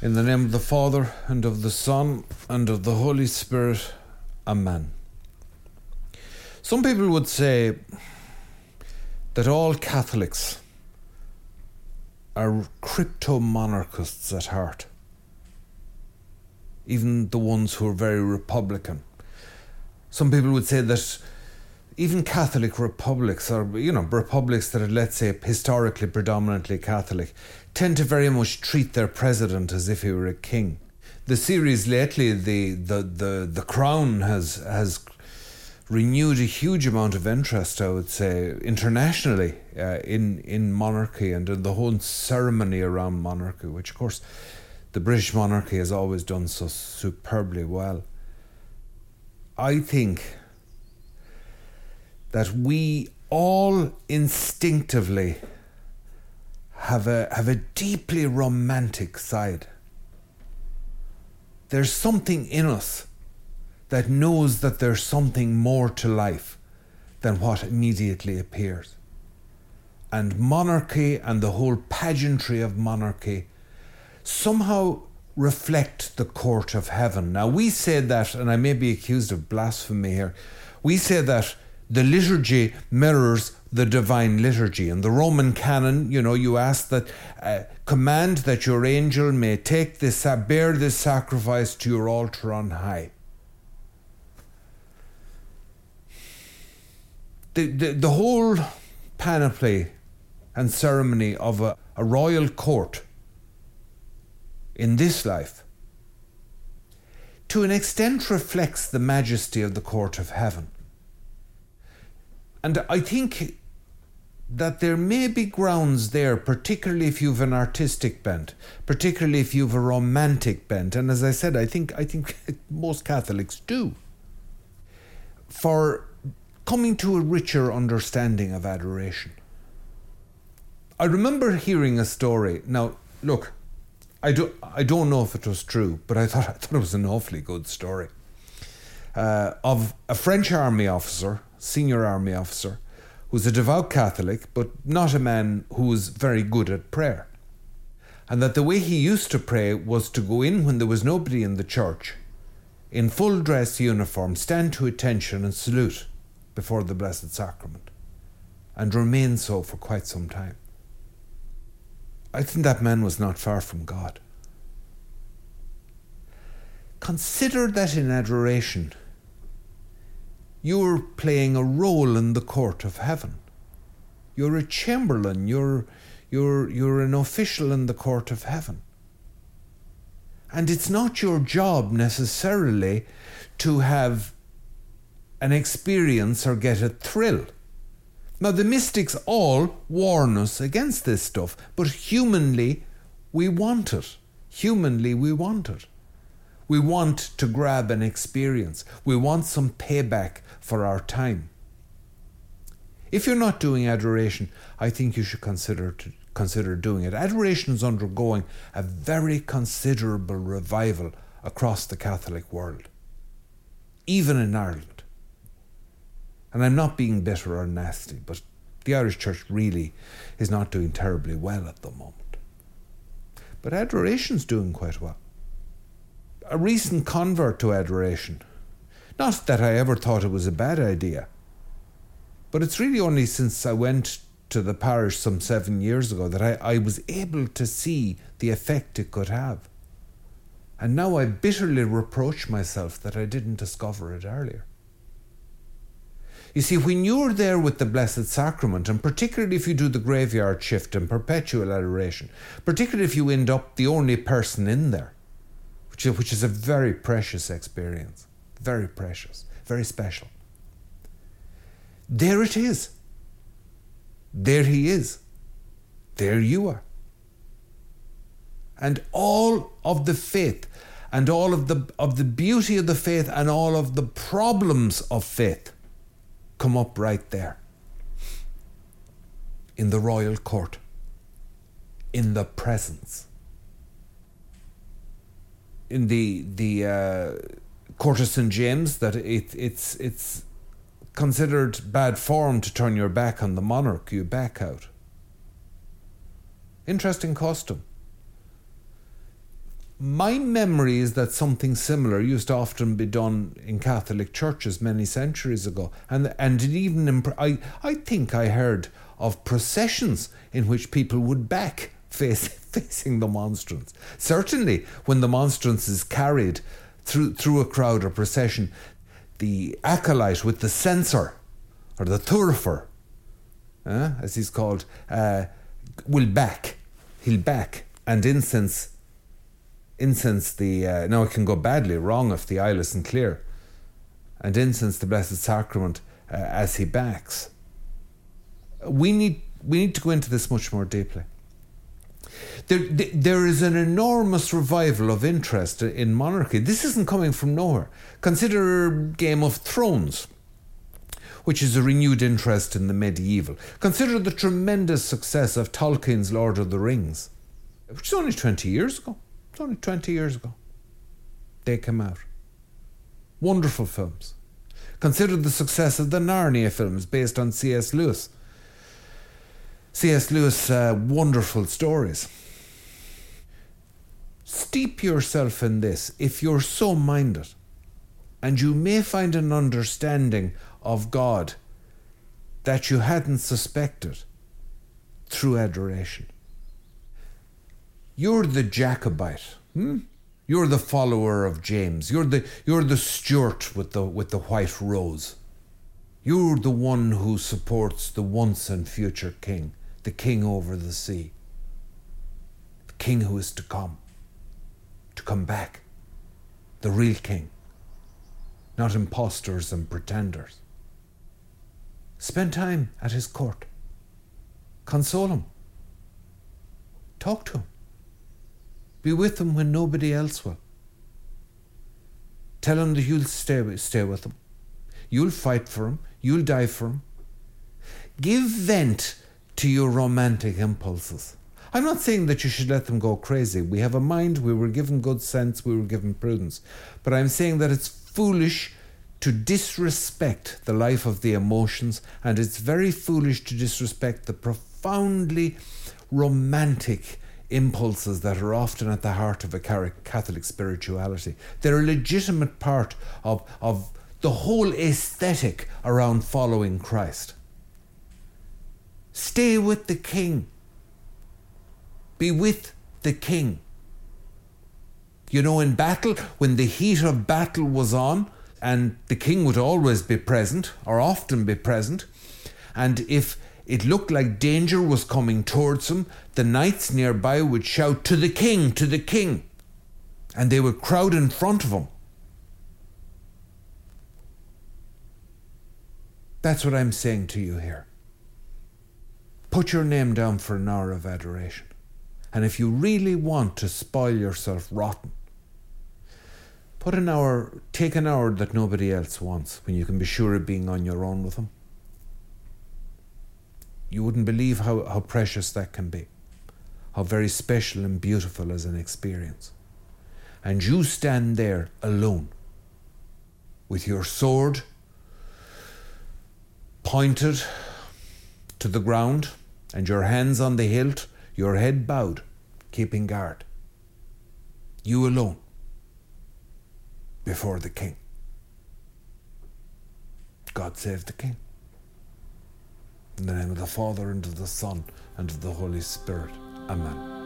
In the name of the Father, and of the Son, and of the Holy Spirit. Amen. Some people would say that all Catholics are crypto monarchists at heart, even the ones who are very Republican. Some people would say that even Catholic republics, or you know, republics that are, let's say, historically predominantly Catholic, tend to very much treat their president as if he were a king. The series lately, the the the, the Crown has has renewed a huge amount of interest, I would say, internationally uh, in in monarchy and in the whole ceremony around monarchy, which of course the British monarchy has always done so superbly well. I think that we all instinctively have a have a deeply romantic side. There's something in us that knows that there's something more to life than what immediately appears. And monarchy and the whole pageantry of monarchy somehow reflect the court of heaven. Now, we say that, and I may be accused of blasphemy here, we say that the liturgy mirrors the divine liturgy. In the Roman canon, you know, you ask that, uh, command that your angel may take this, bear this sacrifice to your altar on high. The, the, the whole panoply and ceremony of a, a royal court in this life to an extent reflects the majesty of the court of heaven. And I think that there may be grounds there, particularly if you've an artistic bent, particularly if you've a romantic bent. And as I said, I think I think most Catholics do. For coming to a richer understanding of adoration. I remember hearing a story. Now, look, I do I don't know if it was true, but I thought I thought it was an awfully good story. Uh, of a French army officer senior army officer, who's a devout Catholic, but not a man who was very good at prayer. And that the way he used to pray was to go in when there was nobody in the church, in full dress uniform, stand to attention and salute before the Blessed Sacrament, and remain so for quite some time. I think that man was not far from God. Consider that in adoration you're playing a role in the court of heaven. You're a chamberlain, you're, you're, you're an official in the court of heaven. And it's not your job necessarily to have an experience or get a thrill. Now, the mystics all warn us against this stuff, but humanly, we want it. Humanly, we want it. We want to grab an experience. We want some payback for our time. If you're not doing adoration, I think you should consider to consider doing it. Adoration is undergoing a very considerable revival across the Catholic world, even in Ireland. And I'm not being bitter or nasty, but the Irish Church really is not doing terribly well at the moment. But adoration's doing quite well. A recent convert to adoration not that I ever thought it was a bad idea, but it's really only since I went to the parish some seven years ago that I, I was able to see the effect it could have. And now I bitterly reproach myself that I didn't discover it earlier. You see, when you're there with the Blessed Sacrament, and particularly if you do the graveyard shift and perpetual adoration, particularly if you end up the only person in there, which is, which is a very precious experience, very precious, very special. There it is. There he is. There you are. And all of the faith and all of the of the beauty of the faith and all of the problems of faith come up right there. In the royal court. In the presence. In the the uh, Court of St James that it, it's it's considered bad form to turn your back on the monarch. You back out. Interesting custom. my memory is that something similar used to often be done in Catholic churches many centuries ago, and and it even imp- I I think I heard of processions in which people would back face, facing the monstrance. Certainly, when the monstrance is carried through through a crowd or procession, the acolyte with the censer or the thurifer, uh, as he's called, uh, will back. He'll back and incense incense the uh, now it can go badly wrong if the aisle isn't clear and incense the blessed sacrament uh, as he backs we need we need to go into this much more deeply there, there is an enormous revival of interest in monarchy. This isn't coming from nowhere. Consider Game of Thrones, which is a renewed interest in the medieval. Consider the tremendous success of Tolkien's Lord of the Rings, which is only 20 years ago. It's only 20 years ago. They came out. Wonderful films. Consider the success of the Narnia films based on C.S. Lewis. C.S. Lewis' uh, wonderful stories. Steep yourself in this if you're so minded, and you may find an understanding of God that you hadn't suspected through adoration. You're the Jacobite. Hmm? You're the follower of James. You're the you're the Stuart with the with the white rose. You're the one who supports the once and future king, the king over the sea. The king who is to come. To come back. The real king. Not impostors and pretenders. Spend time at his court. Console him. Talk to him. Be with him when nobody else will. Tell him that you'll stay, stay with him. You'll fight for him. You'll die for him. Give vent to your romantic impulses. I'm not saying that you should let them go crazy. We have a mind, we were given good sense, we were given prudence. But I'm saying that it's foolish to disrespect the life of the emotions, and it's very foolish to disrespect the profoundly romantic impulses that are often at the heart of a Catholic spirituality. They're a legitimate part of, of the whole aesthetic around following Christ. Stay with the King. Be with the King. You know, in battle, when the heat of battle was on, and the king would always be present, or often be present, and if it looked like danger was coming towards him. The knights nearby would shout, To the king, to the king! And they would crowd in front of him. That's what I'm saying to you here. Put your name down for an hour of adoration. And if you really want to spoil yourself rotten, put an hour, take an hour that nobody else wants when you can be sure of being on your own with them. You wouldn't believe how, how precious that can be, how very special and beautiful as an experience. And you stand there alone with your sword pointed to the ground and your hands on the hilt, your head bowed, keeping guard. You alone before the king. God save the king. In the name of the Father, and of the Son, and of the Holy Spirit. Amen.